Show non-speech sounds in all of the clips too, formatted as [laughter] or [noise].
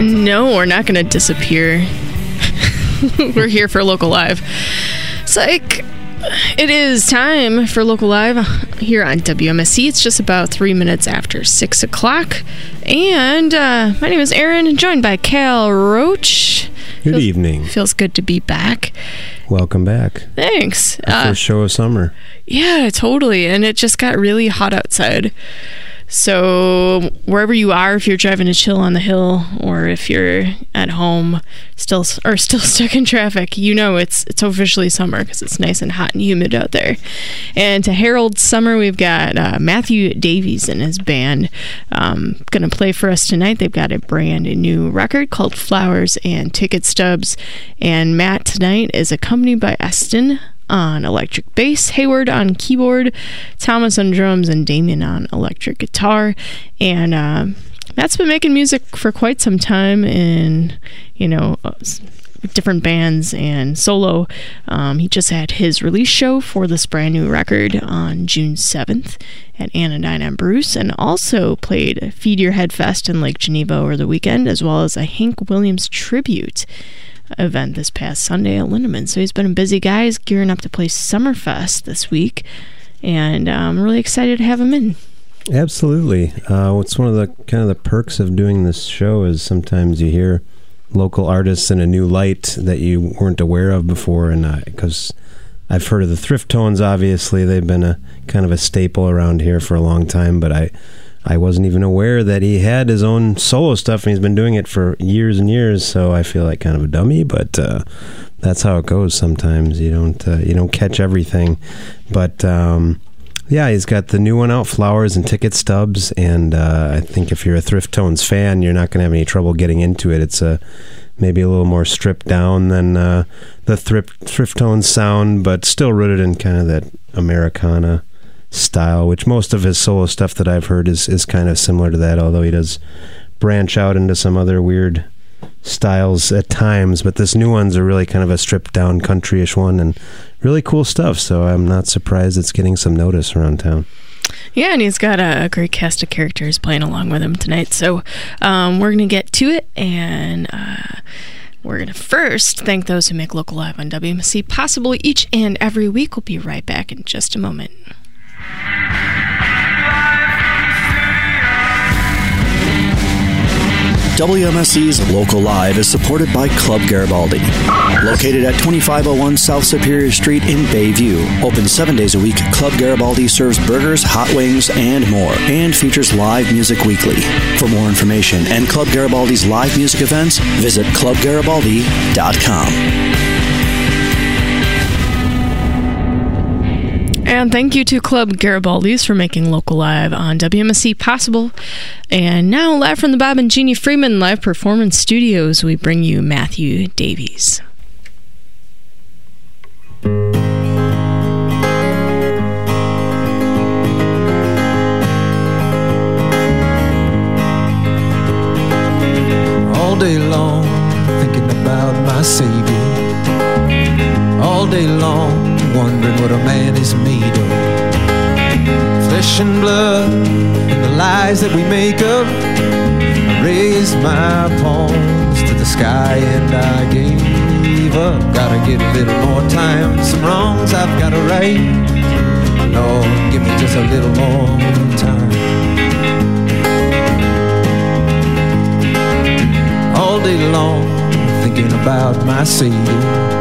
No, we're not going to disappear. [laughs] we're here for Local Live. Psych. It is time for Local Live here on WMSE. It's just about three minutes after six o'clock. And uh, my name is Aaron, joined by Cal Roach. Good Feels- evening. Feels good to be back. Welcome back. Thanks. Our Uh, First show of summer. yeah, totally. And it just got really hot outside. So wherever you are, if you're driving to chill on the hill, or if you're at home, still or still [laughs] stuck in traffic, you know it's it's officially summer because it's nice and hot and humid out there. And to herald summer, we've got uh, Matthew Davies and his band um, going to play for us tonight. They've got a brand new record called Flowers and Ticket Stubs. And Matt tonight is accompanied by Eston on electric bass, Hayward on keyboard, Thomas on drums, and Damien on electric guitar. And uh, Matt's been making music for quite some time in, you know, uh, different bands and solo. Um, he just had his release show for this brand new record on June 7th at Anodyne and Bruce, and also played Feed Your Head Fest in Lake Geneva over the weekend, as well as a Hank Williams tribute event this past Sunday at Linneman. So he's been a busy guy. He's gearing up to play Summerfest this week, and uh, I'm really excited to have him in. Absolutely. Uh, what's one of the kind of the perks of doing this show is sometimes you hear local artists in a new light that you weren't aware of before, and because I've heard of the Thrift Tones, obviously they've been a kind of a staple around here for a long time, but I. I wasn't even aware that he had his own solo stuff, and he's been doing it for years and years. So I feel like kind of a dummy, but uh, that's how it goes. Sometimes you don't uh, you don't catch everything, but um, yeah, he's got the new one out, Flowers and Ticket Stubs, and uh, I think if you're a Thrift Tones fan, you're not going to have any trouble getting into it. It's a maybe a little more stripped down than uh, the Thrift Thrift Tones sound, but still rooted in kind of that Americana style, which most of his solo stuff that I've heard is is kind of similar to that, although he does branch out into some other weird styles at times. But this new one's a really kind of a stripped down countryish one and really cool stuff. So I'm not surprised it's getting some notice around town. Yeah, and he's got a, great cast of characters playing along with him tonight. So um, we're going to get to it, and uh, we're going to first thank those who make Local Live on WMC possible each and every week. We'll be right back in just a moment. WMSC's Local Live is supported by Club Garibaldi. Located at 2501 South Superior Street in Bayview. Open seven days a week, Club Garibaldi serves burgers, hot wings, and more, and features live music weekly. For more information and Club Garibaldi's live music events, visit clubgaribaldi.com. And thank you to Club Garibaldi's for making Local Live on WMSE possible. And now, live from the Bob and Jeannie Freeman Live Performance Studios, we bring you Matthew Davies. all day long thinking about my Savior. All day long wondering what a man is made of. Flesh and blood and the lies that we make up. I raised my palms to the sky and I gave up. Gotta get a little more time. Some wrongs I've gotta right. Lord, give me just a little more time. all day long thinking about my Savior.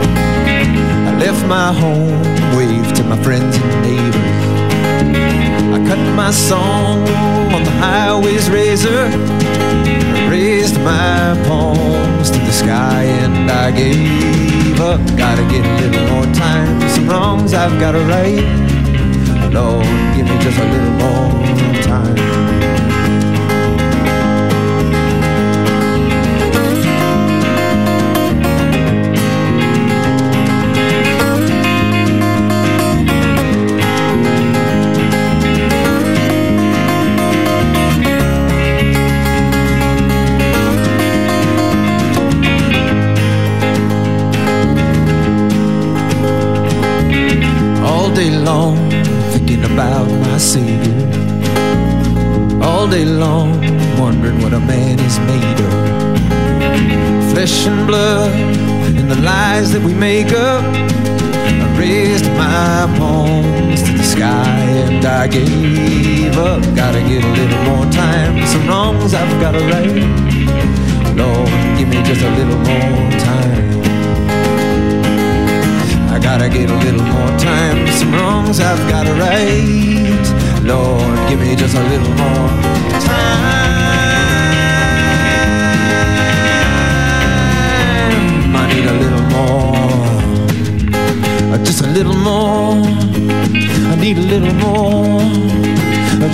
Left my home, waved to my friends and neighbors. I cut my song on the highway's razor. I raised my palms to the sky and I gave up. Gotta get a little more time. Some wrongs I've gotta right. Lord, give me just a little more time. Flesh and blood and the lies that we make up. I raised my palms to the sky and I gave up. Gotta get a little more time. Some wrongs I've gotta right. Lord, give me just a little more time. I gotta get a little more time. Some wrongs I've gotta right. Lord, give me just a little more time. Need a little more. Just a little more. I need a little more.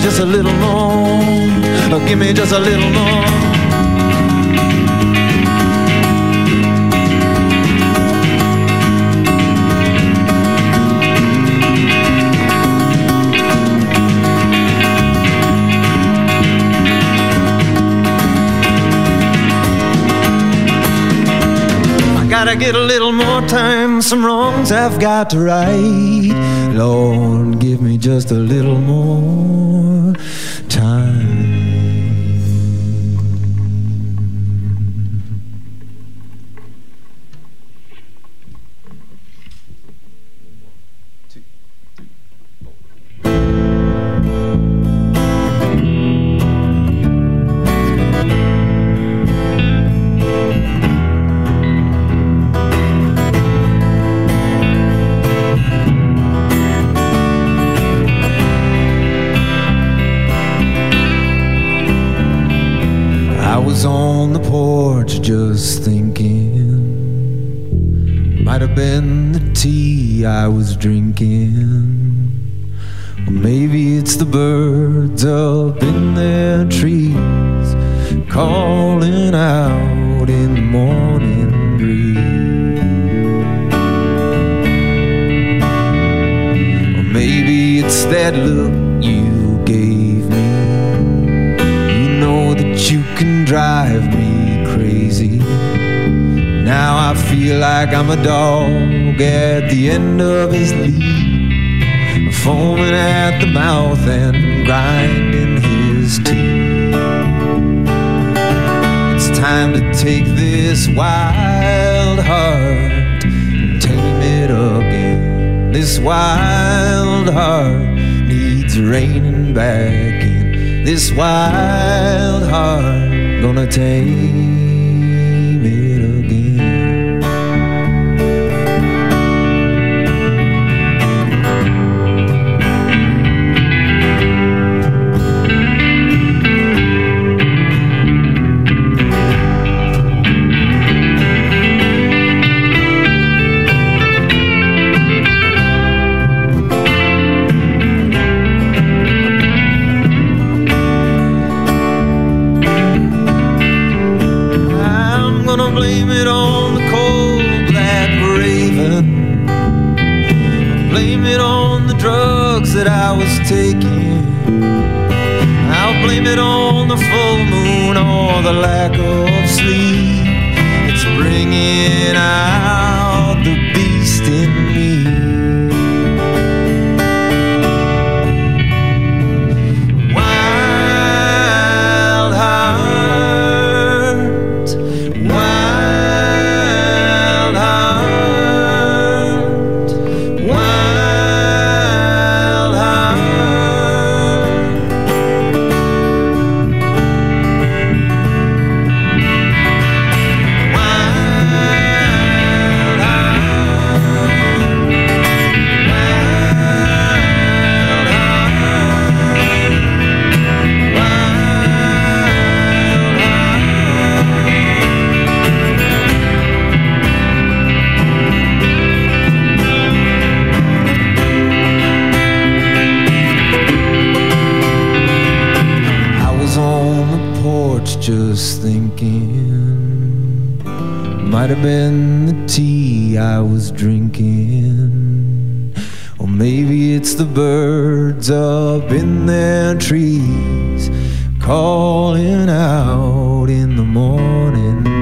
Just a little more. Give me just a little more. Get a little more time, some wrongs I've got to right. Lord, give me just a little more drinking. Or maybe it's the birds up in their trees calling out in the morning breeze. Or maybe it's that look you gave me. You know that you can drive me crazy. now I feel like I'm a dog at the end of his lead, foaming at the mouth and grinding his teeth. It's time to take this wild heart and tame it again. This wild heart needs reining back in. This wild heart gonna tame. full moon or the lack of sleep. It's bringing out. was thinking might have been the tea I was drinking. Or maybe it's the birds up in their trees calling out in the morning.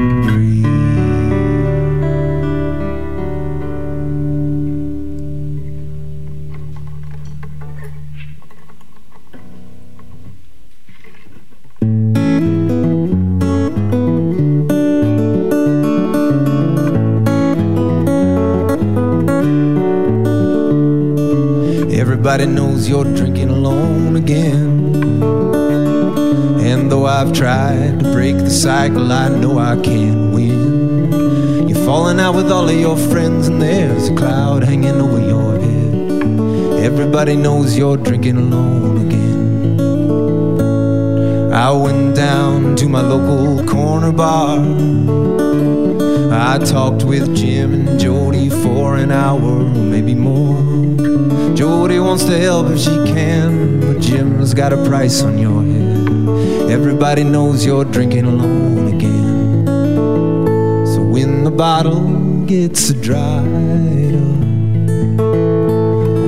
Everybody knows you're drinking alone again. And though I've tried to break the cycle, I know I can't win. You're falling out with all of your friends, and there's a cloud hanging over your head. Everybody knows you're drinking alone again. I went down to my local corner bar. I talked with Jim and Jody for an hour, maybe more. Jody wants to help if she can, but Jim's got a price on your head. Everybody knows you're drinking alone again. So when the bottle gets dried up,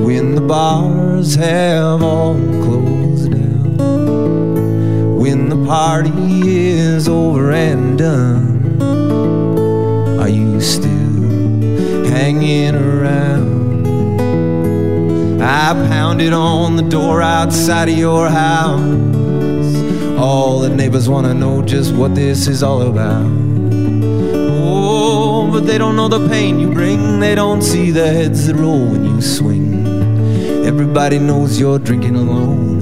when the bars have all closed down, when the party is over and done are you still hanging around? I pounded on the door outside of your house. All the neighbors want to know just what this is all about. Oh, but they don't know the pain you bring. They don't see the heads that roll when you swing. Everybody knows you're drinking alone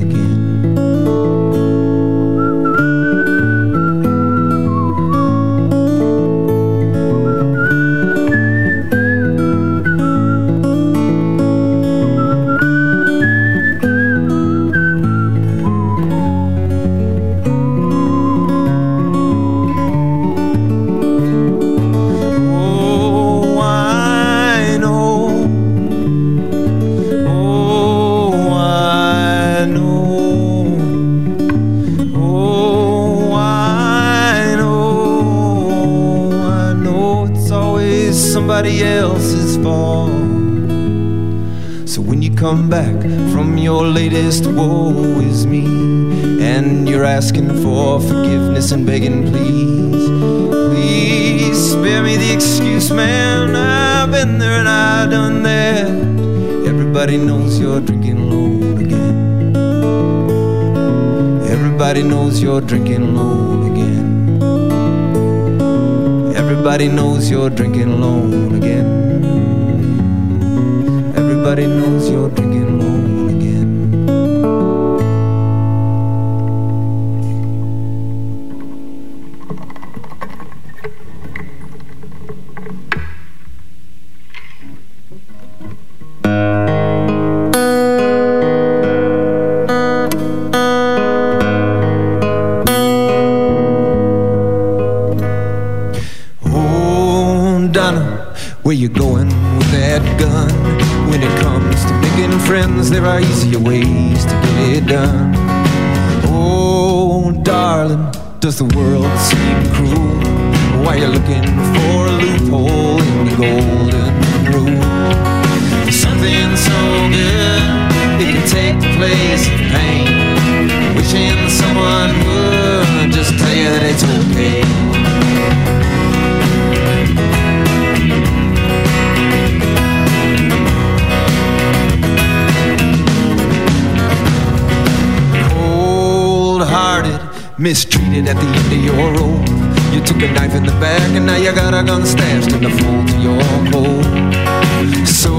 latest woe is me, and you're asking for forgiveness and begging, please, please spare me the excuse, man. I've been there and I've done that. Everybody knows you're drinking alone again. Everybody knows you're drinking alone again. Everybody knows you're drinking alone again. Everybody knows you're drinking where you going with that gun? When it comes to making friends, there are easier ways to get it done. Oh, darling, does the world seem cruel? Why you looking for a loophole in the golden rule? Something so good, it can take the place of pain. Wishing someone would just tell you that it's okay. Mistreated at the end of your rope. You took a knife in the back, and now you got a gun stashed in the folds of your coat. So,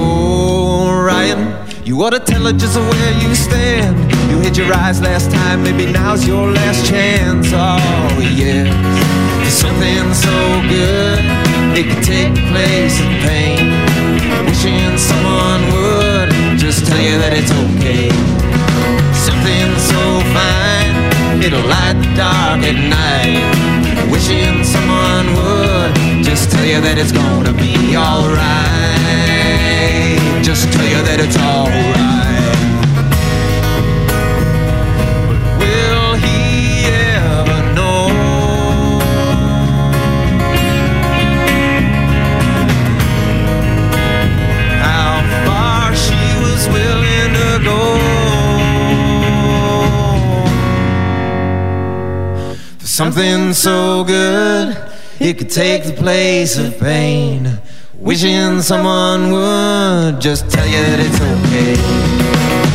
Ryan, you ought to tell her just where you stand. You hid your eyes last time, maybe now's your last chance. Oh, yes, something so good, it could take place of pain. Wishing someone would just tell you that it's okay it'll light the dark at night. Wishing someone would just tell you that it's gonna be alright. Just tell you that it's alright something so good it could take the place of pain. Wishing someone would just tell you that it's okay.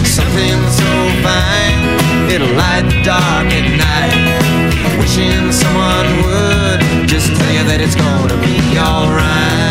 Something so fine, it'll light the dark at night. Wishing someone would just tell you that it's gonna be alright. Tell you that it's gonna be alright.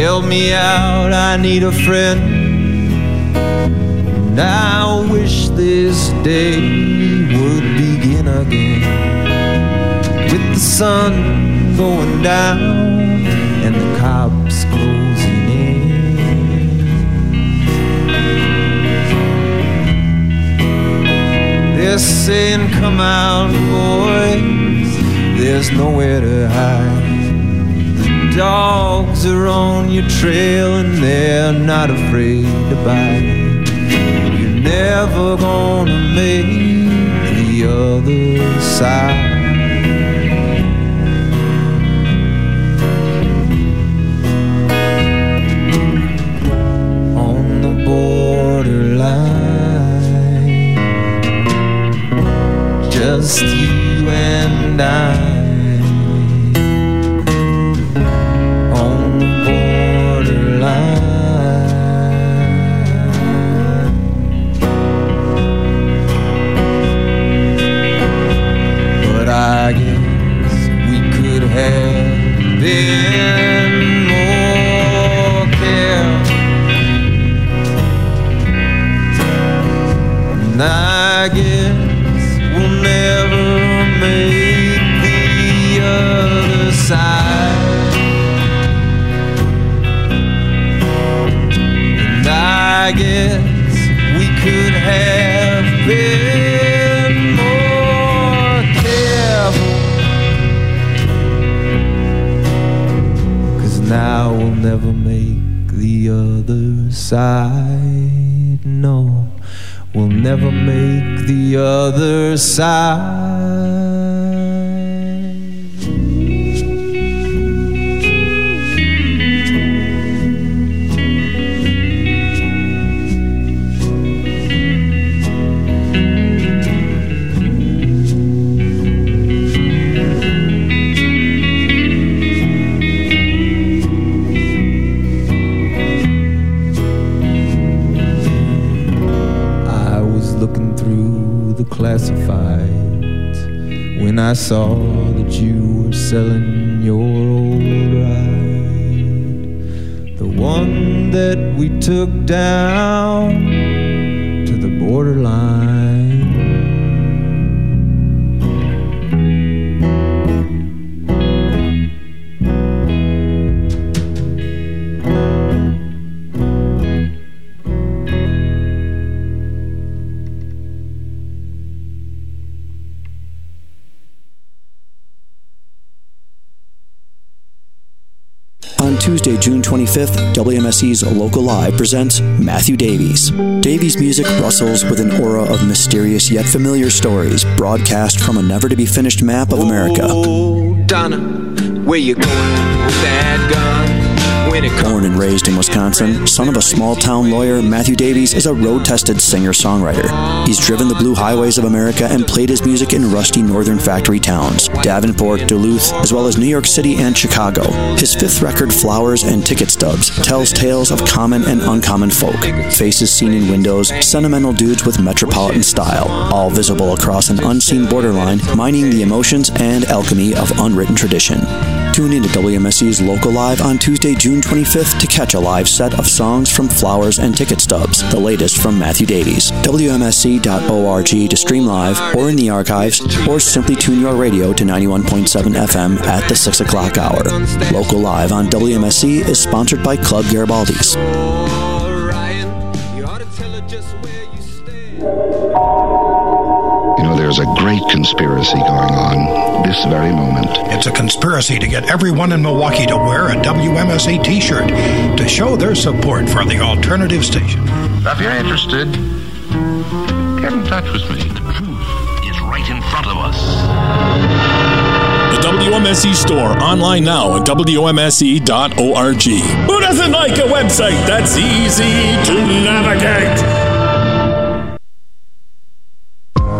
Help me out, I need a friend. And I wish this day would begin again with the sun going down and the cops closing in. They're saying, Come out, boys, there's nowhere to hide. Dogs are on your trail and they're not afraid to bite. You're never gonna make the other side. on the borderline. Just you and I. we'll never make the other side. No, we'll never make the other side. I saw that you were selling your old ride. The one that we took down to the borderline. 25th, WMSE's Local Live presents Matthew Davies. Davies' music rustles with an aura of mysterious yet familiar stories broadcast from a never to be finished map of America. Oh, Donna, where you going with that gun? Born and raised in Wisconsin, son of a small town lawyer, Matthew Davies is a road tested singer songwriter. He's driven the blue highways of America and played his music in rusty northern factory towns, Davenport, Duluth, as well as New York City and Chicago. His fifth record, Flowers and Ticket Stubs, tells tales of common and uncommon folk, faces seen in windows, sentimental dudes with metropolitan style, all visible across an unseen borderline, mining the emotions and alchemy of unwritten tradition. Tune in to WMSE's Local Live on Tuesday, June 25th to catch a live set of songs from Flowers and Ticket Stubs, the latest from Matthew Davies. WMSE.org to stream live or in the archives, or simply tune your radio to 91.7 FM at the 6 o'clock hour. Local Live on WMSC is sponsored by Club Garibaldi's. You know, there's a great conspiracy going on this very moment. It's a conspiracy to get everyone in Milwaukee to wear a WMSE t shirt to show their support for the alternative station. If you're interested, get in touch with me. The truth is right in front of us. The WMSE store online now at WMSE.org. Who doesn't like a website that's easy to navigate?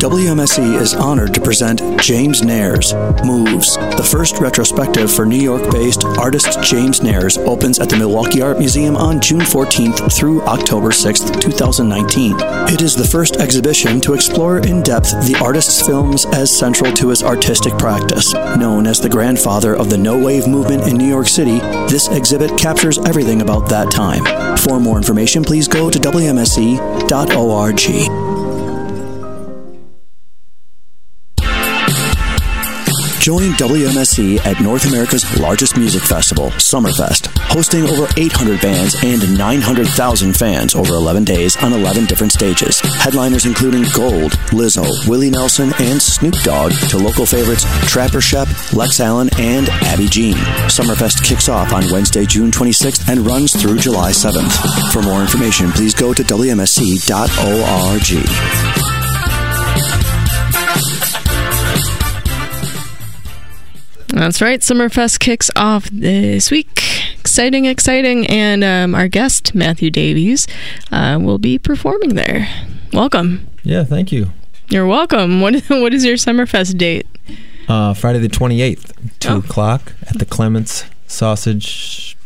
WMSE is honored to present James Nares Moves. The first retrospective for New York based artist James Nares opens at the Milwaukee Art Museum on June 14th through October 6th, 2019. It is the first exhibition to explore in depth the artist's films as central to his artistic practice. Known as the grandfather of the no wave movement in New York City, this exhibit captures everything about that time. For more information, please go to WMSE.org. Join WMSE at North America's largest music festival, Summerfest, hosting over 800 bands and 900,000 fans over 11 days on 11 different stages. Headliners including Gold, Lizzo, Willie Nelson, and Snoop Dogg to local favorites Trapper Schoepp, Lex Allen, and Abby Jeanne. Summerfest kicks off on Wednesday, June 26th and runs through July 7th. For more information, please go to WMSE.org. That's right. Summerfest kicks off this week. Exciting, exciting. And um, our guest, Matthew Davies, uh, will be performing there. Welcome. Yeah, thank you. You're welcome. What, [laughs] what is your Summerfest date? Uh, Friday the 28th, 2 Oh. o'clock at the Klement's Sausage,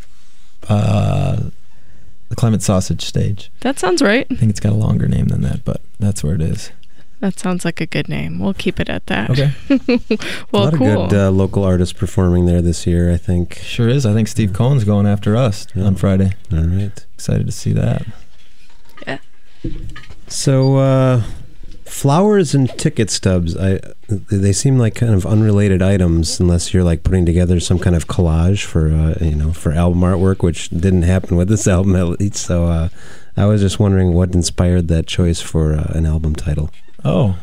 uh, the Klement's Sausage Stage. That sounds right. I think it's got a longer name than that, but that's where it is. That sounds like a good name. We'll keep it at that. Okay. [laughs] well, a lot cool. of good uh, local artists performing there this year, I think. Sure is. I think Steve Cohen's going after us Yeah. on Friday. All right. Excited to see that. Yeah. So, uh, flowers and ticket stubs, I they seem like kind of unrelated items unless you're like putting together some kind of collage for uh, you know for album artwork, which didn't happen with this [laughs] album at least. So, uh, I was just wondering what inspired that choice for uh, an album title. Oh,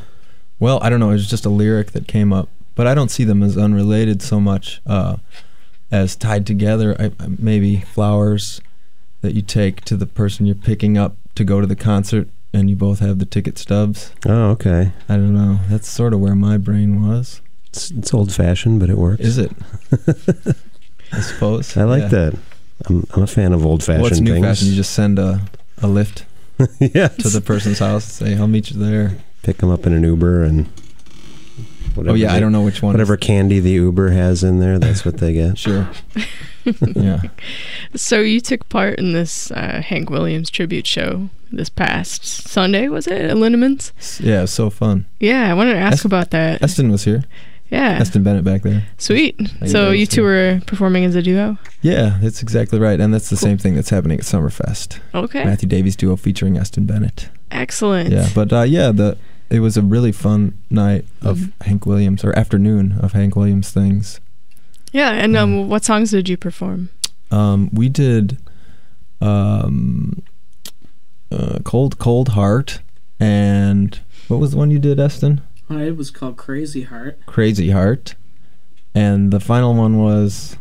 well, I don't know. It was just a lyric that came up, but I don't see them as unrelated so much uh, as tied together. I, maybe flowers that you take to the person you're picking up to go to the concert, and you both have the ticket stubs. Oh, okay. I don't know. That's sort of where my brain was. It's, it's old fashioned, but it works. Is it? [laughs] I suppose. I like Yeah. that. I'm, I'm a fan of old fashioned What's new things. fashion? You just send a, a lift [laughs] yes. to the person's house. And say, I'll meet you there. Pick them up in an Uber and. Whatever oh yeah, I don't know which one. Whatever candy the Uber has in there, that's what they get. [laughs] Sure. [laughs] yeah. So you took part in this uh, Hank Williams tribute show this past Sunday, was it at Linneman's? Yeah, it was so fun. Yeah, I wanted to ask Est- about that. Eston was here. yeah, Eston Bennett back there. sweet. So you two were performing as a duo. Yeah, that's exactly right, and that's the same thing that's happening at Summerfest. Okay, Matthew Davies duo featuring Eston Bennett. excellent. Yeah, but uh, yeah, the it was a really fun night of Mm-hmm. Hank Williams or afternoon of Hank Williams things. yeah. And um, what songs did you perform? Um, we did um, uh, Cold Cold Heart and what was the one you did, Eston? Uh, It was called Crazy Heart. Crazy Heart, and the final one was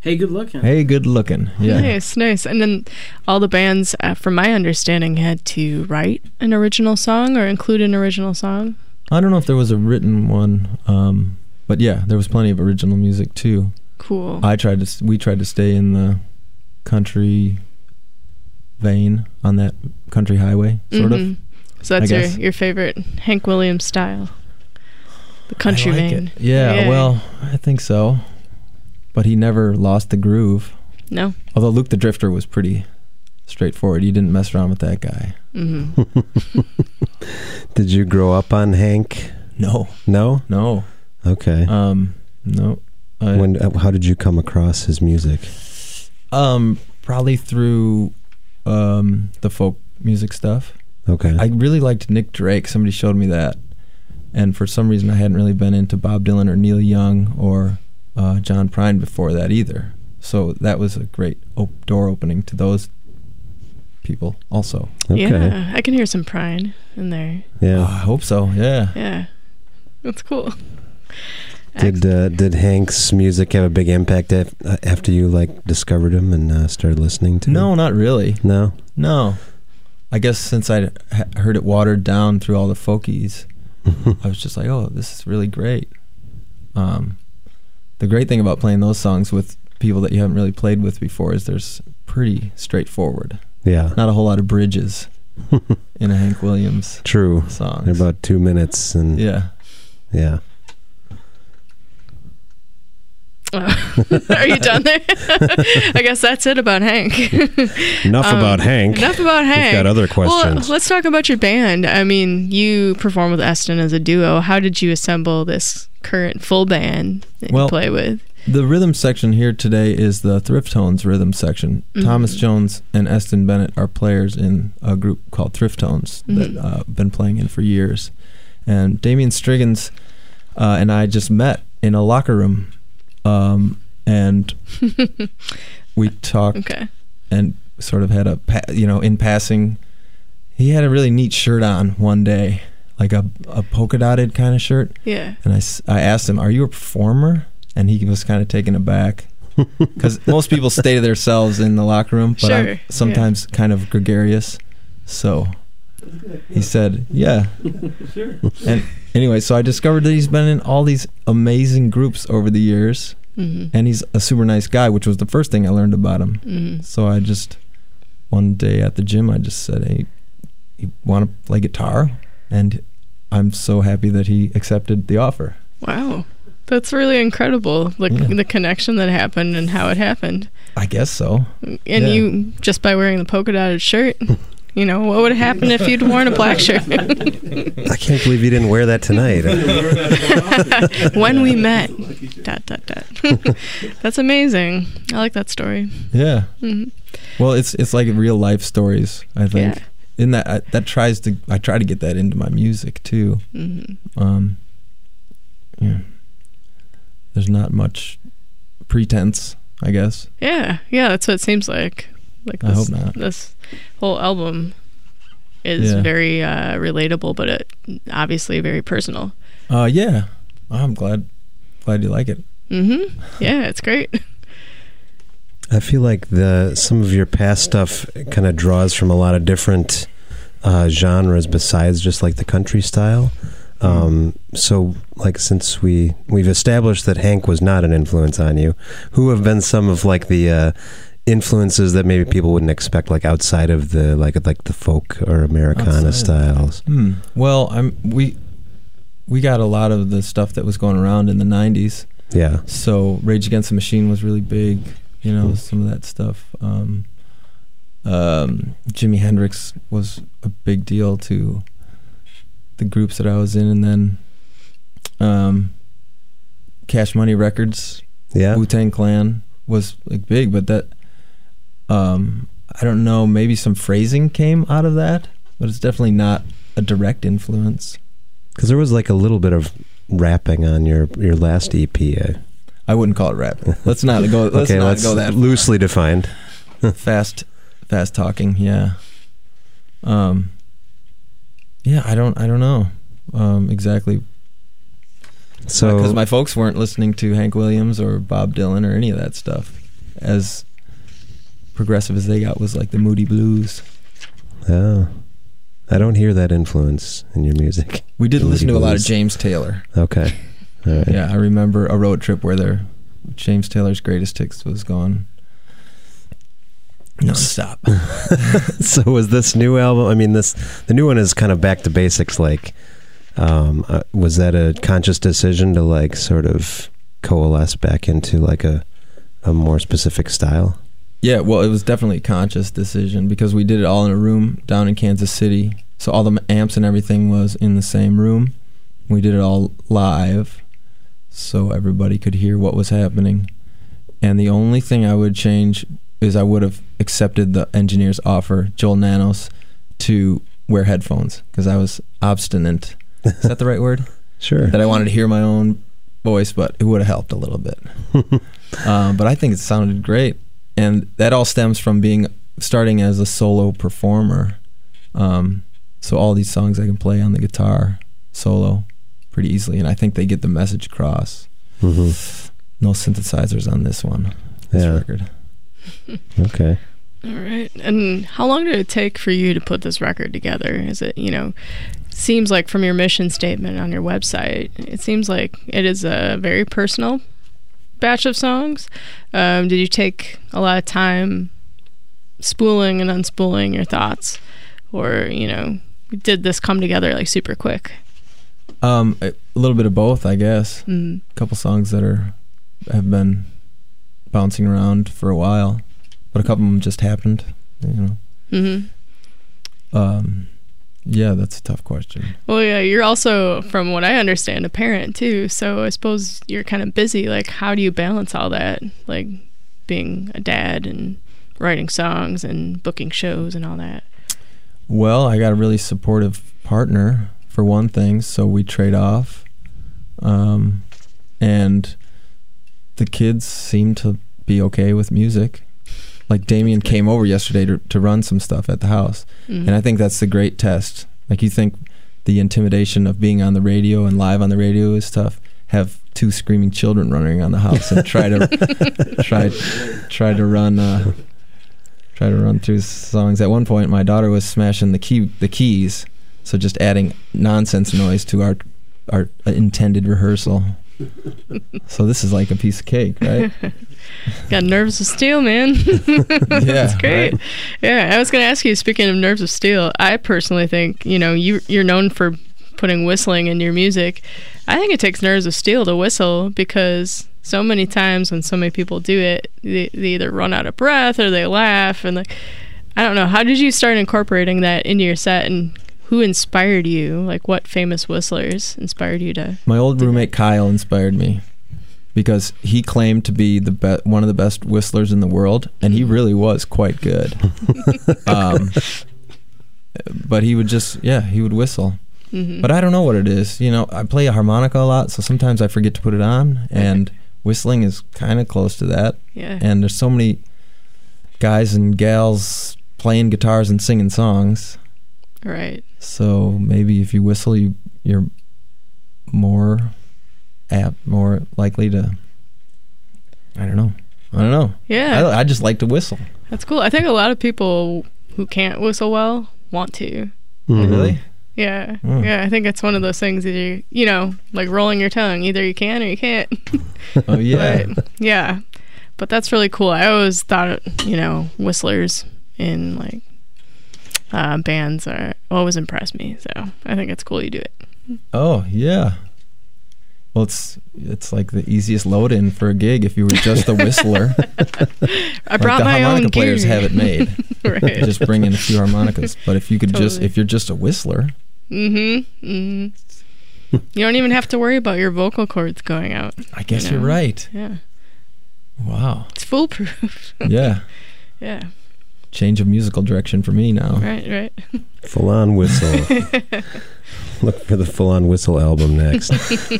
Hey, good looking. Hey Good Looking. Yeah. Nice, nice. And then all the bands, uh, from my understanding, had to write an original song or include an original song. I don't know if there was a written one, um, but yeah, there was plenty of original music too. Cool. I tried to, we tried to stay in the country vein on that country highway, sort of. Mhm. So that's your, your favorite Hank Williams style, the country I like vein. it. Yeah, well, I think so. But he never lost the groove. No. Although Luke the Drifter was pretty straightforward. You didn't mess around with that guy. hmm [laughs] Did you grow up on Hank? No, No? no, Okay. um, no. I- when? uh, How did you come across his music? Um, probably through um the folk music stuff. Okay. I really liked Nick Drake. Somebody showed me that, and for some reason I hadn't really been into Bob Dylan or Neil Young or uh, John Prine before that either. So that was a great op- door opening to those people also. Yeah, I can hear some pride in there. Yeah. I hope so. Yeah. Yeah, that's cool. Did uh, did Hank's music have a big impact af- uh, after you like discovered him and uh, started listening to? No, him? not really. No. No. I guess since I heard it watered down through all the folkies, [laughs] I was just like, oh, this is really great. Um, the great thing about playing those songs with people that you haven't really played with before is there's pretty straightforward. Yeah. Not a whole lot of bridges [laughs] in a Hank Williams True. song. They're about two minutes and Yeah. yeah. [laughs] Are you done there? [laughs] I guess that's it about Hank. [laughs] Enough Um, about Hank. Enough about We've Hank. got other Well, questions. let's talk about your band. I mean, you perform with Eston as a duo. How did you assemble this current full band that Well, you play with? The rhythm section here today is the Thrift Tones rhythm section. Mhm. Thomas Jones and Eston Bennett are players in a group called Thrift Tones that uh, I've been playing in for years. And Damien Striggins uh, and I just met in a locker room, um, and [laughs] we talked Okay. and sort of had a pa- you know in passing. He had a really neat shirt on one day, like a a polka dotted kind of shirt. Yeah. And I I asked him, "Are you a performer?" And he was kind of taken aback [laughs] because most people stay to themselves in the locker room, but Sure, I'm yeah. sometimes kind of gregarious. So he said, "Yeah." [laughs] Sure. And anyway, so I discovered that he's been in all these amazing groups over the years, Mhm. and he's a super nice guy, which was the first thing I learned about him. Mhm. So I just one day at the gym, I just said, "Hey, you want to play guitar?" And I'm so happy that he accepted the offer. Wow. That's really incredible. The, Yeah. the connection that happened and how it happened. I guess so. And Yeah. you, just by wearing the polka dotted shirt, [laughs] you know, what would have happened if you'd worn a black shirt? [laughs] I can't believe you didn't wear that tonight. [laughs] [laughs] when we met. Dot, dot, dot. That's amazing. I like that story. Yeah. Mhm. Well, it's it's like real life stories. I think. Yeah. In that I, that tries to I try to get that into my music too. Mhm. Um. Yeah. There's not much pretense, I guess. Yeah, yeah, that's what it seems like. Like I this, hope not. This whole album is Yeah. very uh, relatable, but it obviously very personal. Uh. Yeah. I'm glad glad you like it. Mm-hmm. Yeah, it's great. [laughs] I feel like the some of your past stuff kind of draws from a lot of different uh, genres besides just like the country style. Um, so, like, since we we've established that Hank was not an influence on you, who have been some of like the uh, influences that maybe people wouldn't expect, like outside of the like like the folk or Americana Outside. styles? Hmm. Well, I'm we we got a lot of the stuff that was going around in the '90s. Yeah. So Rage Against the Machine was really big. You know, Hmm. some of that stuff. Um, um, Jimi Hendrix was a big deal to the groups that I was in, and then um, Cash Money Records, Yeah. Wu Tang Clan was like big, but that um, I don't know. Maybe some phrasing came out of that, but it's definitely not a direct influence. Because there was like a little bit of rapping on your your last EP. uh, I wouldn't call it rap. [laughs] Let's not go. Let's okay, not let's go that far. loosely defined. [laughs] fast fast talking yeah um yeah i don't i don't know um exactly So because my folks weren't listening to hank williams or bob dylan or any of that stuff as progressive as they got was like the moody blues Oh. I don't hear that influence in your music. [laughs] we did Moody listen to a lot of james taylor Okay. [laughs] All right. yeah i remember a road trip where their james taylor's greatest hits was gone [laughs] no stop so was this new album? I mean, this the new one is kind of back to basics. Like, um, uh, was that a conscious decision to like sort of coalesce back into like a a more specific style? Yeah, well, it was definitely a conscious decision because we did it all in a room down in Kansas City. So all the amps and everything was in the same room. We did it all live. so everybody could hear what was happening. And the only thing I would change is I would have accepted the engineer's offer, Joel Nanos, to wear headphones because I was obstinate. Is that the right word? [laughs] Sure. That I wanted to hear my own voice, but it would have helped a little bit. um, [laughs] but I think it sounded great, and that all stems from being starting as a solo performer. Um, so all these songs I can play on the guitar solo pretty easily, and I think they get the message across. Mhm. No synthesizers on this one. This Yeah. record. [laughs] Okay. All right. And how long did it take for you to put this record together? Is it, you know, seems like from your mission statement on your website, it seems like it is a very personal batch of songs. Um, did you take a lot of time spooling and unspooling your thoughts? Or, you know, did this come together like super quick? Um, a little bit of both, I guess. Mm. A couple songs that are have been bouncing around for a while, but a couple of them just happened. You know. hmm Um, yeah, that's a tough question. Well, yeah, you're also, from what I understand, a parent too. So I suppose you're kind of busy. Like, how do you balance all that? Like, being a dad and writing songs and booking shows and all that. Well, I got a really supportive partner for one thing, so we trade off. Um, and the kids seem to be okay with music. Like Damien came over yesterday to, to run some stuff at the house, Mhm. and I think that's the great test. Like you think the intimidation of being on the radio and live on the radio is tough. Have two screaming children running around the house and try to [laughs] try try to run uh, try to run through songs. At one point, my daughter was smashing the key the keys, so just adding nonsense noise to our our intended rehearsal. So this is like a piece of cake, right? [laughs] Got nerves of steel, man. [laughs] That's great. right? Yeah, I was going to ask you. Speaking of nerves of steel, I personally think you know you you're known for putting whistling in your music. I think it takes nerves of steel to whistle because so many times when so many people do it, they, they either run out of breath or they laugh and like I don't know. How did you start incorporating that into your set and who inspired you? Like what famous whistlers inspired you to? My old roommate Kyle inspired me because he claimed to be the be- one of the best whistlers in the world, and he really was quite good. [laughs] um, but he would just, yeah, he would whistle. Mhm. But I don't know what it is. You know, I play a harmonica a lot, so sometimes I forget to put it on, and whistling is kind of close to that. Yeah. And there's so many guys and gals playing guitars and singing songs. Right. So maybe if you whistle, you you're more apt, more likely to. I don't know. I don't know. Yeah. I, I just like to whistle. That's cool. I think a lot of people who can't whistle well want to. Mhm. Really? Yeah. Mm. Yeah, I think it's one of those things that you, you know, like rolling your tongue. Either you can or you can't. [laughs] Oh yeah. But, yeah. But that's really cool. I always thought, you know, whistlers in like uh, bands are always impress me. So I think it's cool you do it. Oh yeah. Well, it's it's like the easiest load in for a gig if you were just a whistler. [laughs] [laughs] I brought Like the my harmonica own players gear. have it made. [laughs] Right. Just bring in a few harmonicas. But if you could just if you're just a whistler, Mm-hmm. Mm-hmm. you don't even have to worry about your vocal cords going out. I guess you you're right. Yeah. Wow. It's foolproof. Yeah. yeah. Change of musical direction for me now. Right, right. [laughs] Full on whistle. [laughs] Look for the full on whistle album next.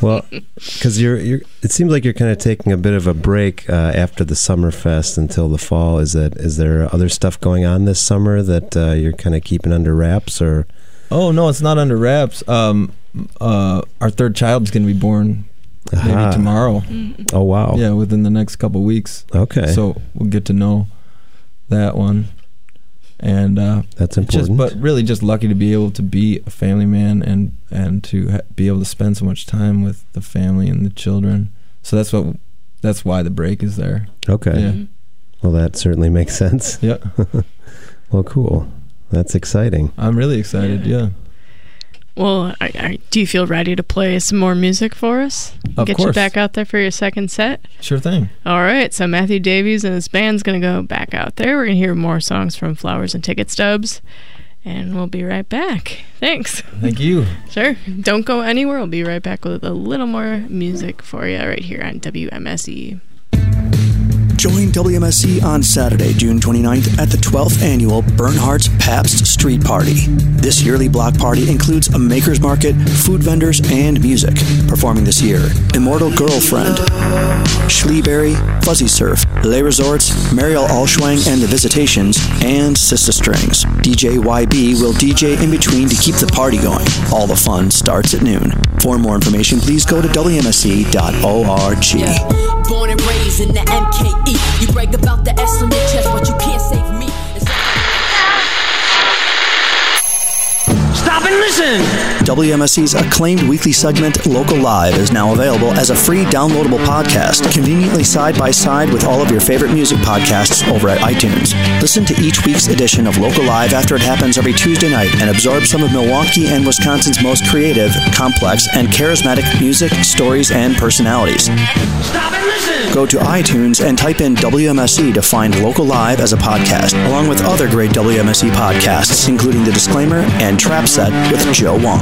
well, [laughs] because you're, you're, it seems like you're kind of taking a bit of a break uh, after the summer fest until the fall. Is that is there other stuff going on this summer that uh, you're kind of keeping under wraps, or Oh no, it's not under wraps. Um, uh, our third child's going to be born Aha. maybe tomorrow. Oh wow! Yeah, within the next couple weeks. Okay. So we'll get to know that one, and uh, That's it's just, important. but really, just lucky to be able to be a family man and and to ha- be able to spend so much time with the family and the children. So that's what that's why the break is there. okay. Yeah. Well, that certainly makes sense. Yeah. [laughs] well, cool. That's exciting. I'm really excited. Yeah. Well, I, I, do you feel ready to play some more music for us? Of Get you course. back out there for your second set? Sure thing. All right, so Matthew Davies and his band's going to go back out there. We're going to hear more songs from Flowers and Ticket Stubs. And we'll be right back. Thanks. Thank you. [laughs] Sure. Don't go anywhere. We'll be right back with a little more music for you right here on WMSE. Join WMSE on Saturday, June 29th at the 12th annual Burnhearts' Pabst Street Party. This yearly block party includes a maker's market, food vendors, and music. Performing this year, Immortal Girlfriend, Schleeberry, Fuzzy Surf, Les Resorts, Marielle Allschwang and the Visitations, and Sister Strings. DJ YB will DJ in between to keep the party going. All the fun starts at noon. For more information, please go to WMSE.org. Born and raised in the MKE. You brag about the your chest, but you can't save me. And listen! WMSE's acclaimed weekly segment, Local Live, is now available as a free downloadable podcast, conveniently side by side with all of your favorite music podcasts over at iTunes. Listen to each week's edition of Local Live after it happens every Tuesday night and absorb some of Milwaukee and Wisconsin's most creative, complex, and charismatic music, stories, and personalities. Stop and listen! Go to iTunes and type in WMSE to find Local Live as a podcast, along with other great WMSE podcasts, including The Disclaimer and Trap Set with Joe Wong.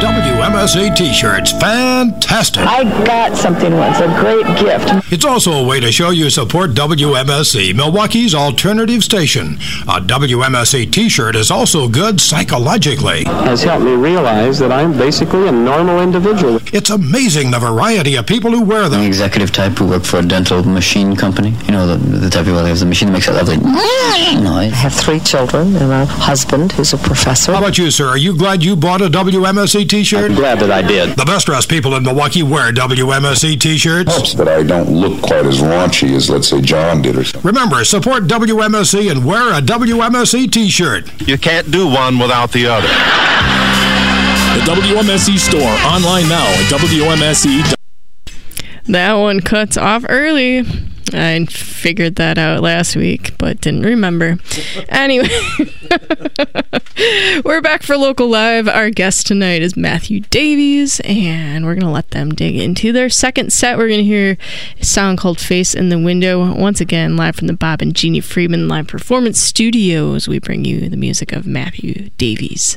WMSE t-shirts, fantastic. I got something once, a great gift. It's also a way to show you support WMSE, Milwaukee's alternative station. A WMSE t-shirt is also good psychologically. Has helped me realize that I'm basically a normal individual. It's amazing the variety of people who wear them. An executive type who work for a dental machine company. You know, the, the type of people who has the machine that makes that lovely [laughs] noise. I have three children and a husband who's a professor. How about you, sir? Are you glad you bought a WMSE t-shirt? I'm glad that I did. The best dressed people in Milwaukee wear WMSE t-shirts. Helps that I don't look quite as raunchy as, let's say, John did or something. Remember, support WMSE and wear a WMSE t-shirt. You can't do one without the other. The WMSE store online now at WMSE. That one cuts off early. I figured that out last week, but didn't remember. Anyway, [laughs] we're back for Local Live. Our guest tonight is Matthew Davies, and we're going to let them dig into their second set. We're going to hear a song called Face in the Window. Once again, live from the Bob and Jeannie Friedman Live Performance Studios, we bring you the music of Matthew Davies.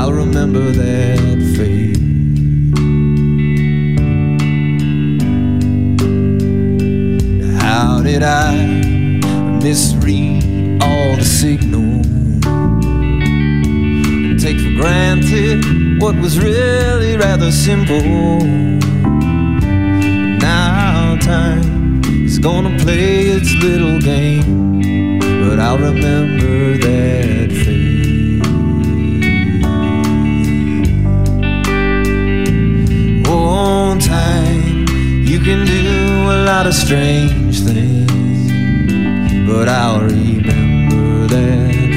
I'll remember that face. How did I misread all the signals? take for granted what was really rather simple. Now time is gonna play its little game, but I'll remember that Oh, time, you can do a lot of strange things, but I'll remember that.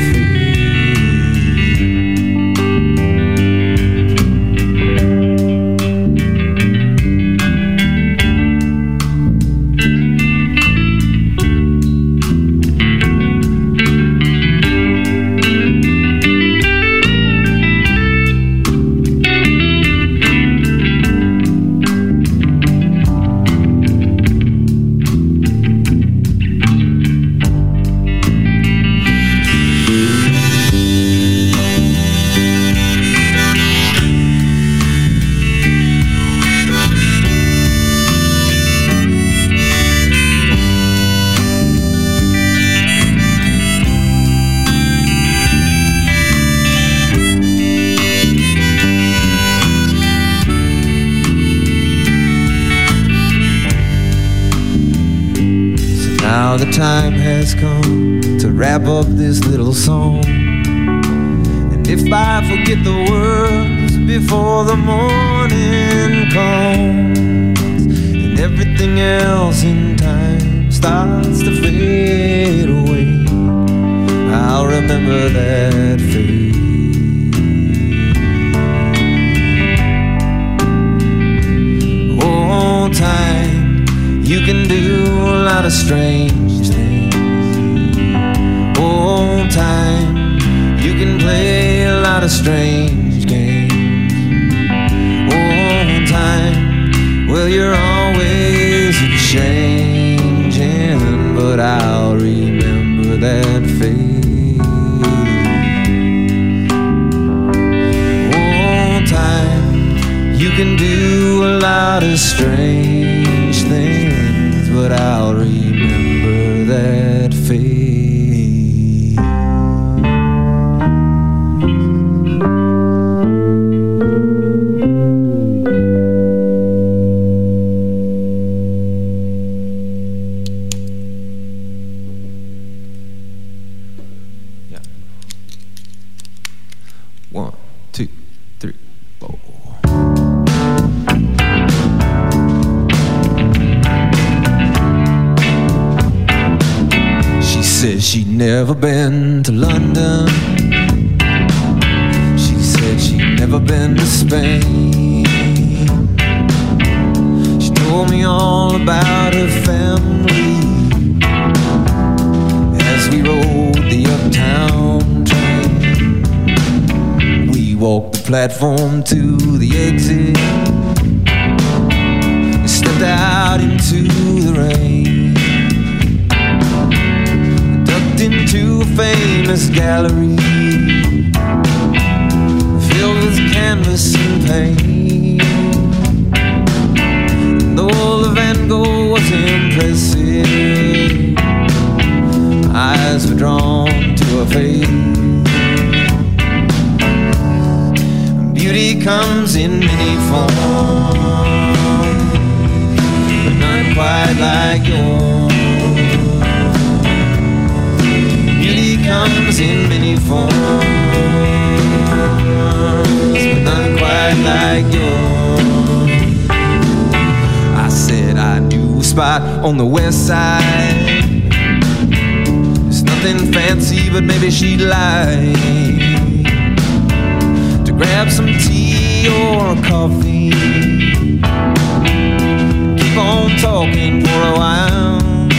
Talking for a while.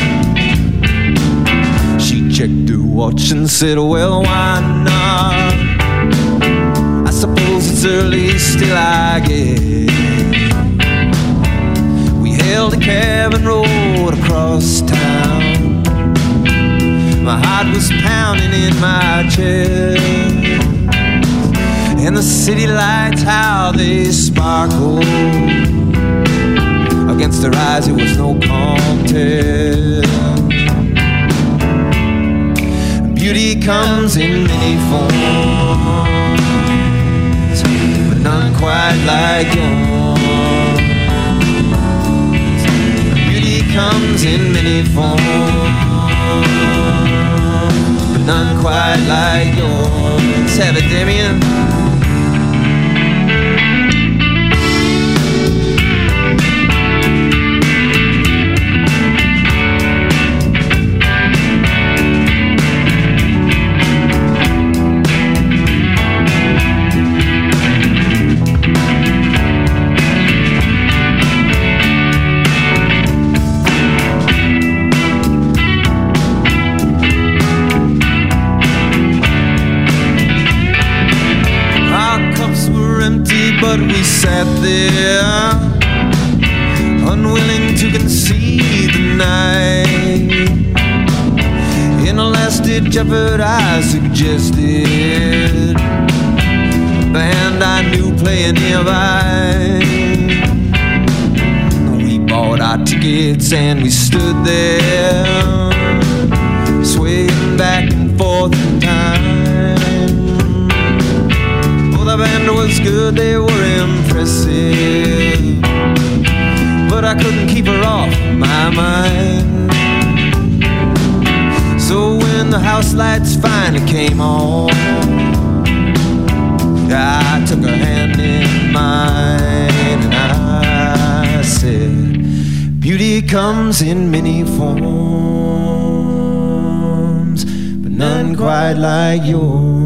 She checked her watch and said, Well, why not? I suppose it's early, still I guess. We hailed a cab and rode across town. My heart was pounding in my chest. And the city lights, how they sparkle against her eyes. It was no contest. Beauty comes in many forms, but none quite like yours. Beauty comes in many forms, but none quite like yours. Have it, Damien. Unwilling to concede the night. In a last ditch effort, I suggested a band I knew playing nearby. We bought our tickets and we stood there, swaying back and forth in time. Oh, the band was good, they were impressive. But I couldn't keep her off my mind. So when the house lights finally came on, I took her hand in mine and I said, Beauty comes in many forms, but none quite like yours.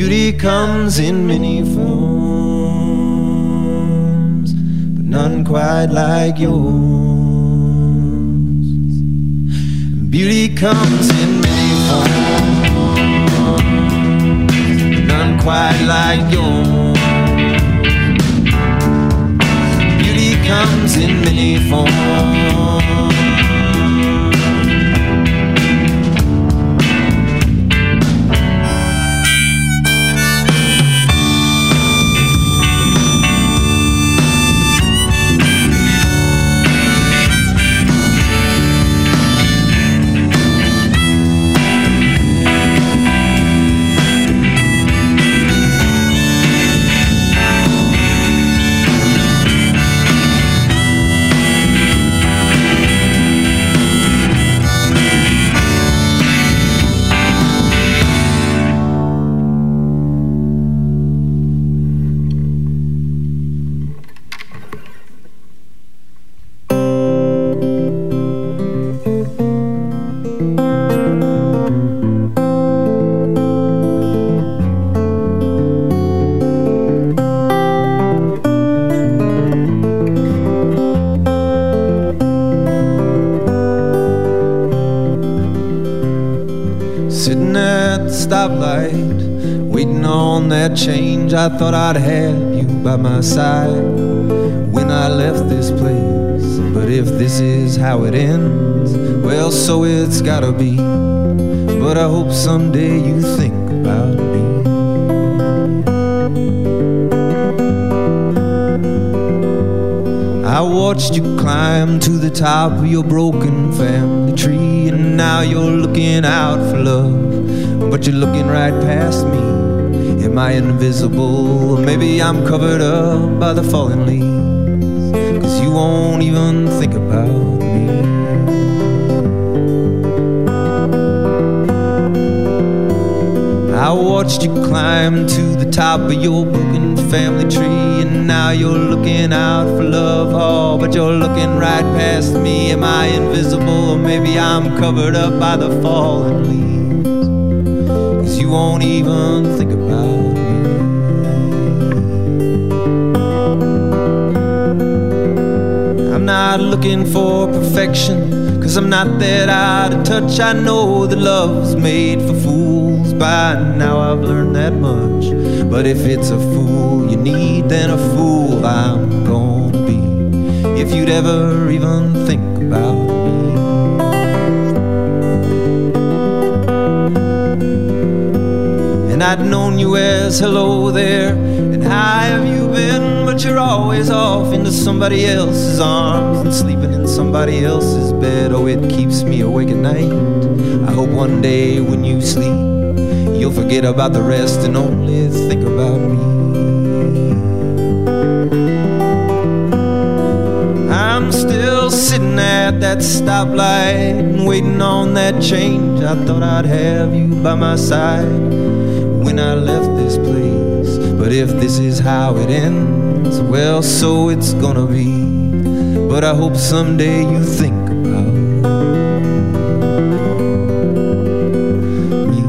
Beauty comes in many forms, but none quite like yours. Beauty comes in many forms, but none quite like yours. Beauty comes in many forms. Stoplight, waiting on that change. I thought I'd have you by my side when I left this place. But if this is how it ends, well, so it's gotta be. But I hope someday you think about me. I watched you climb to the top of your broken family tree, and now you're looking out for love, but you're looking right past me. Am I invisible? Maybe I'm covered up by the fallen leaves, cause you won't even think about me. I watched you climb to the top of your broken family tree, and now you're looking out for love. Oh, but you're looking right past me. Am I invisible? Or maybe I'm covered up by the fallen leaves. You won't even think about me. I'm not looking for perfection, cause I'm not that out of touch. I know that love's made for fools. By now I've learned that much. But if it's a fool you need, then a fool I'm gonna be. If you'd ever even think about And I'd known you as hello there, and how have you been? But you're always off into somebody else's arms and sleeping in somebody else's bed. Oh, it keeps me awake at night. I hope one day when you sleep, you'll forget about the rest and only think about me. I'm still sitting at that stoplight and waiting on that change. I thought I'd have you by my side when I left this place. But if this is how it ends, well, so it's gonna be. But I hope someday you think about me.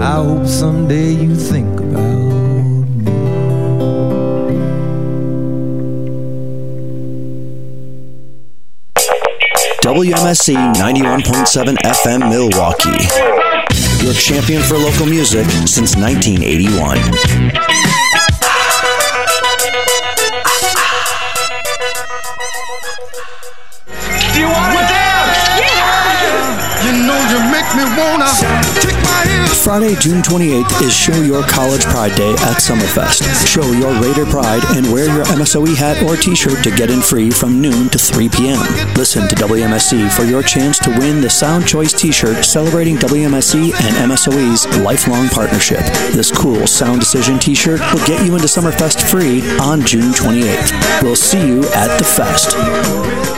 I hope someday you WMSE 91.7 FM Milwaukee. Your champion for local music since 1981. Do you want to dance? Yeah! You know you make me wanna kick my heels. Friday, June 28th is Show Your College Pride Day at Summerfest. Show your Raider pride and wear your MSOE hat or t-shirt to get in free from noon to 3 p.m. Listen to WMSE for your chance to win the Sound Choice t-shirt celebrating WMSE and MSOE's lifelong partnership. This cool Sound Decision t-shirt will get you into Summerfest free on June 28th. We'll see you at the fest.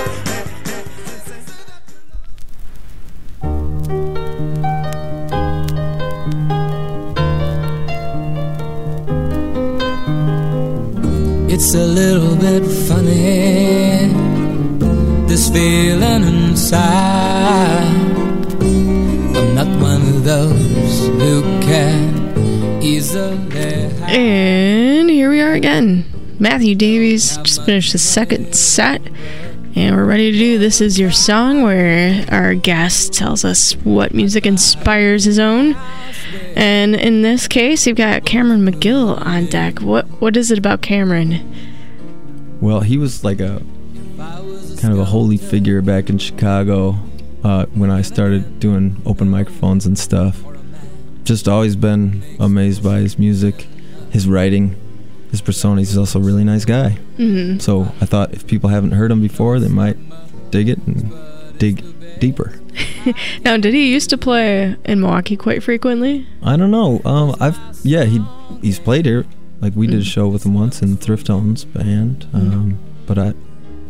It's a little bit funny, this feeling inside. I'm not one of those who can easily. And here we are again. Matthew Davies just finished the second set, and we're ready to do This Is Your Song, where our guest tells us what music inspires his own. And in this case, you've got Cameron McGill on deck. What What is it about Cameron? Well, he was like a kind of a holy figure back in Chicago uh, when I started doing open microphones and stuff. Just always been amazed by his music, his writing, his persona. He's also a really nice guy. Mhm. So I thought if people haven't heard him before, they might dig it and dig deeper. [laughs] now, did he used to play in Milwaukee quite frequently? I don't know. Um, I've yeah, he he's played here. Like we did a show with him once in Thrift Tones band. Um, but I,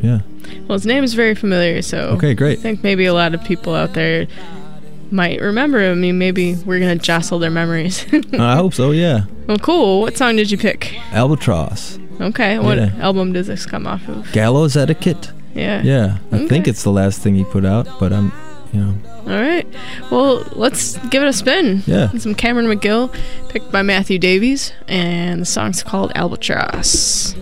yeah, Well, his name is very familiar, so Okay, great. I think maybe a lot of people out there might remember him. I mean, maybe we're gonna jostle their memories. [laughs] I hope so. Yeah, well, cool. What song did you pick? Albatross, Okay, what Yeah. album does this come off of? Gallows Etiquette. Yeah. Yeah, I Okay. think it's the last thing he put out, but I'm, you know, All right. Well, let's give it a spin. Yeah. Some Cameron McGill, picked by Matthew Davies, and the song's called Albatross.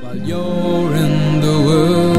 While you're in the world.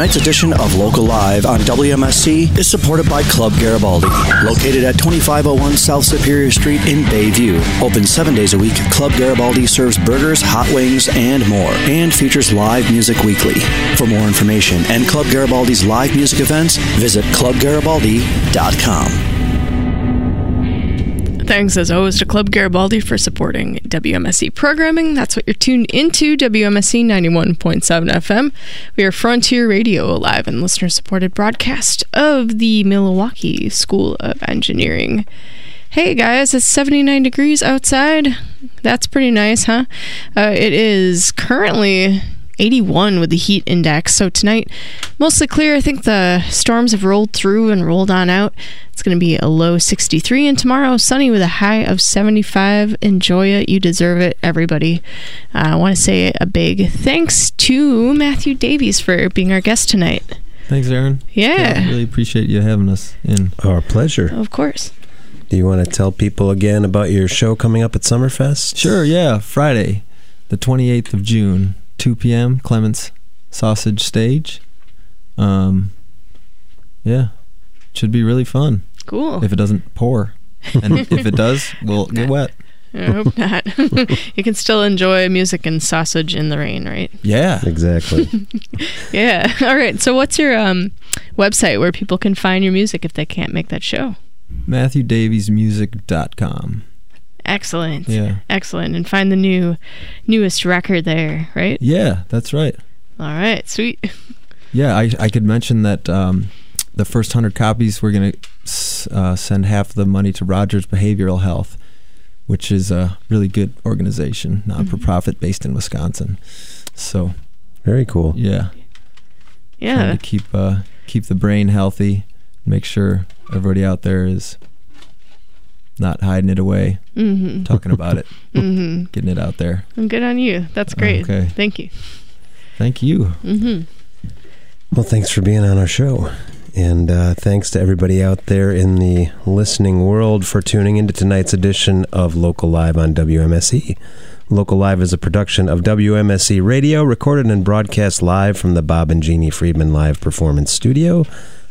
Tonight's edition of Local Live on WMSE is supported by Club Garibaldi. Located at 2501 South Superior Street in Bayview. Open seven days a week, Club Garibaldi serves burgers, hot wings, and more, and features live music weekly. For more information and Club Garibaldi's live music events, visit clubgaribaldi.com. Thanks as always to Club Garibaldi for supporting WMSE programming. That's what you're tuned into, WMSE 91.7 FM. We are Frontier Radio, a live and listener supported broadcast of the Milwaukee School of Engineering. Hey guys, it's 79 degrees outside. That's pretty nice, huh? Uh, it is currently 81 with the heat index. So tonight, mostly clear. I think the storms have rolled through and rolled on out. It's going to be a low 63, and tomorrow, sunny with a high of 75. Enjoy it. You deserve it, everybody. Uh, I want to say a big thanks to Matthew Davies for being our guest tonight. Thanks, Aaron. Yeah. really appreciate you having us in. Our pleasure. Of course. Do you want to tell people again about your show coming up at Summerfest? Sure, yeah. Friday, the 28th of June, 2 p.m., Klement's Sausage Stage. Um, yeah, should be really fun. Cool. If it doesn't pour. And [laughs] if it does, we'll get wet. I hope [laughs] not. [laughs] you can still enjoy music and sausage in the rain, right? Yeah. Exactly. Yeah. All right. So, what's your um, website where people can find your music if they can't make that show? MatthewDaviesMusic.com. Excellent. Yeah. Excellent. And find the new, newest record there, right? Yeah, that's right. All right. Sweet. [laughs] Yeah, I, I could mention that um, the first 100 copies, we're going to uh, send half the money to Rogers Behavioral Health, which is a really good organization, non for profit based in Wisconsin. So, very cool. Yeah. Yeah. Trying to keep, uh, keep the brain healthy, make sure everybody out there is not hiding it away, Mhm. talking about it, [laughs] Mhm. getting it out there. I'm good on you. That's great. Okay. Thank you. Thank you. hmm Well, thanks for being on our show. And uh, thanks to everybody out there in the listening world for tuning into tonight's edition of Local Live on WMSE. Local Live is a production of WMSE Radio, recorded and broadcast live from the Bob and Jeannie Friedman Live Performance Studio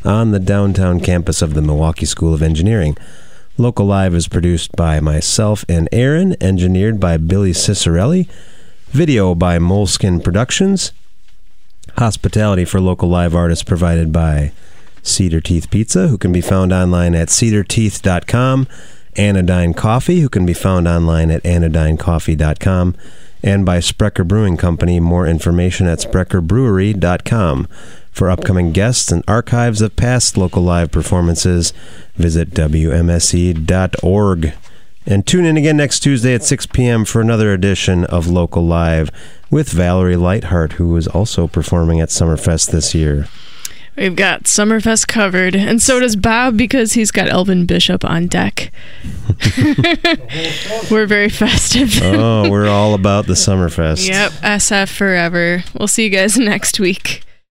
on the downtown campus of the Milwaukee School of Engineering. Local Live is produced by myself and Aaron, engineered by Billy Cicerelli, video by Moleskin Productions, hospitality for local live artists provided by Cedar Teeth Pizza, who can be found online at cedarteeth.com, Anodyne Coffee, who can be found online at anodynecoffee.com, and by Sprecher Brewing Company. More information at sprecherbrewery.com. For upcoming guests and archives of past local live performances, visit WMSE.org. And tune in again next Tuesday at 6 p.m. for another edition of Local Live with Valerie Lightheart, who is also performing at Summerfest this year. We've got Summerfest covered, and so does Bob because he's got Elvin Bishop on deck. [laughs] We're very festive. oh, we're [laughs] all about the Summerfest. Yep, SF forever. We'll see you guys [laughs] next week.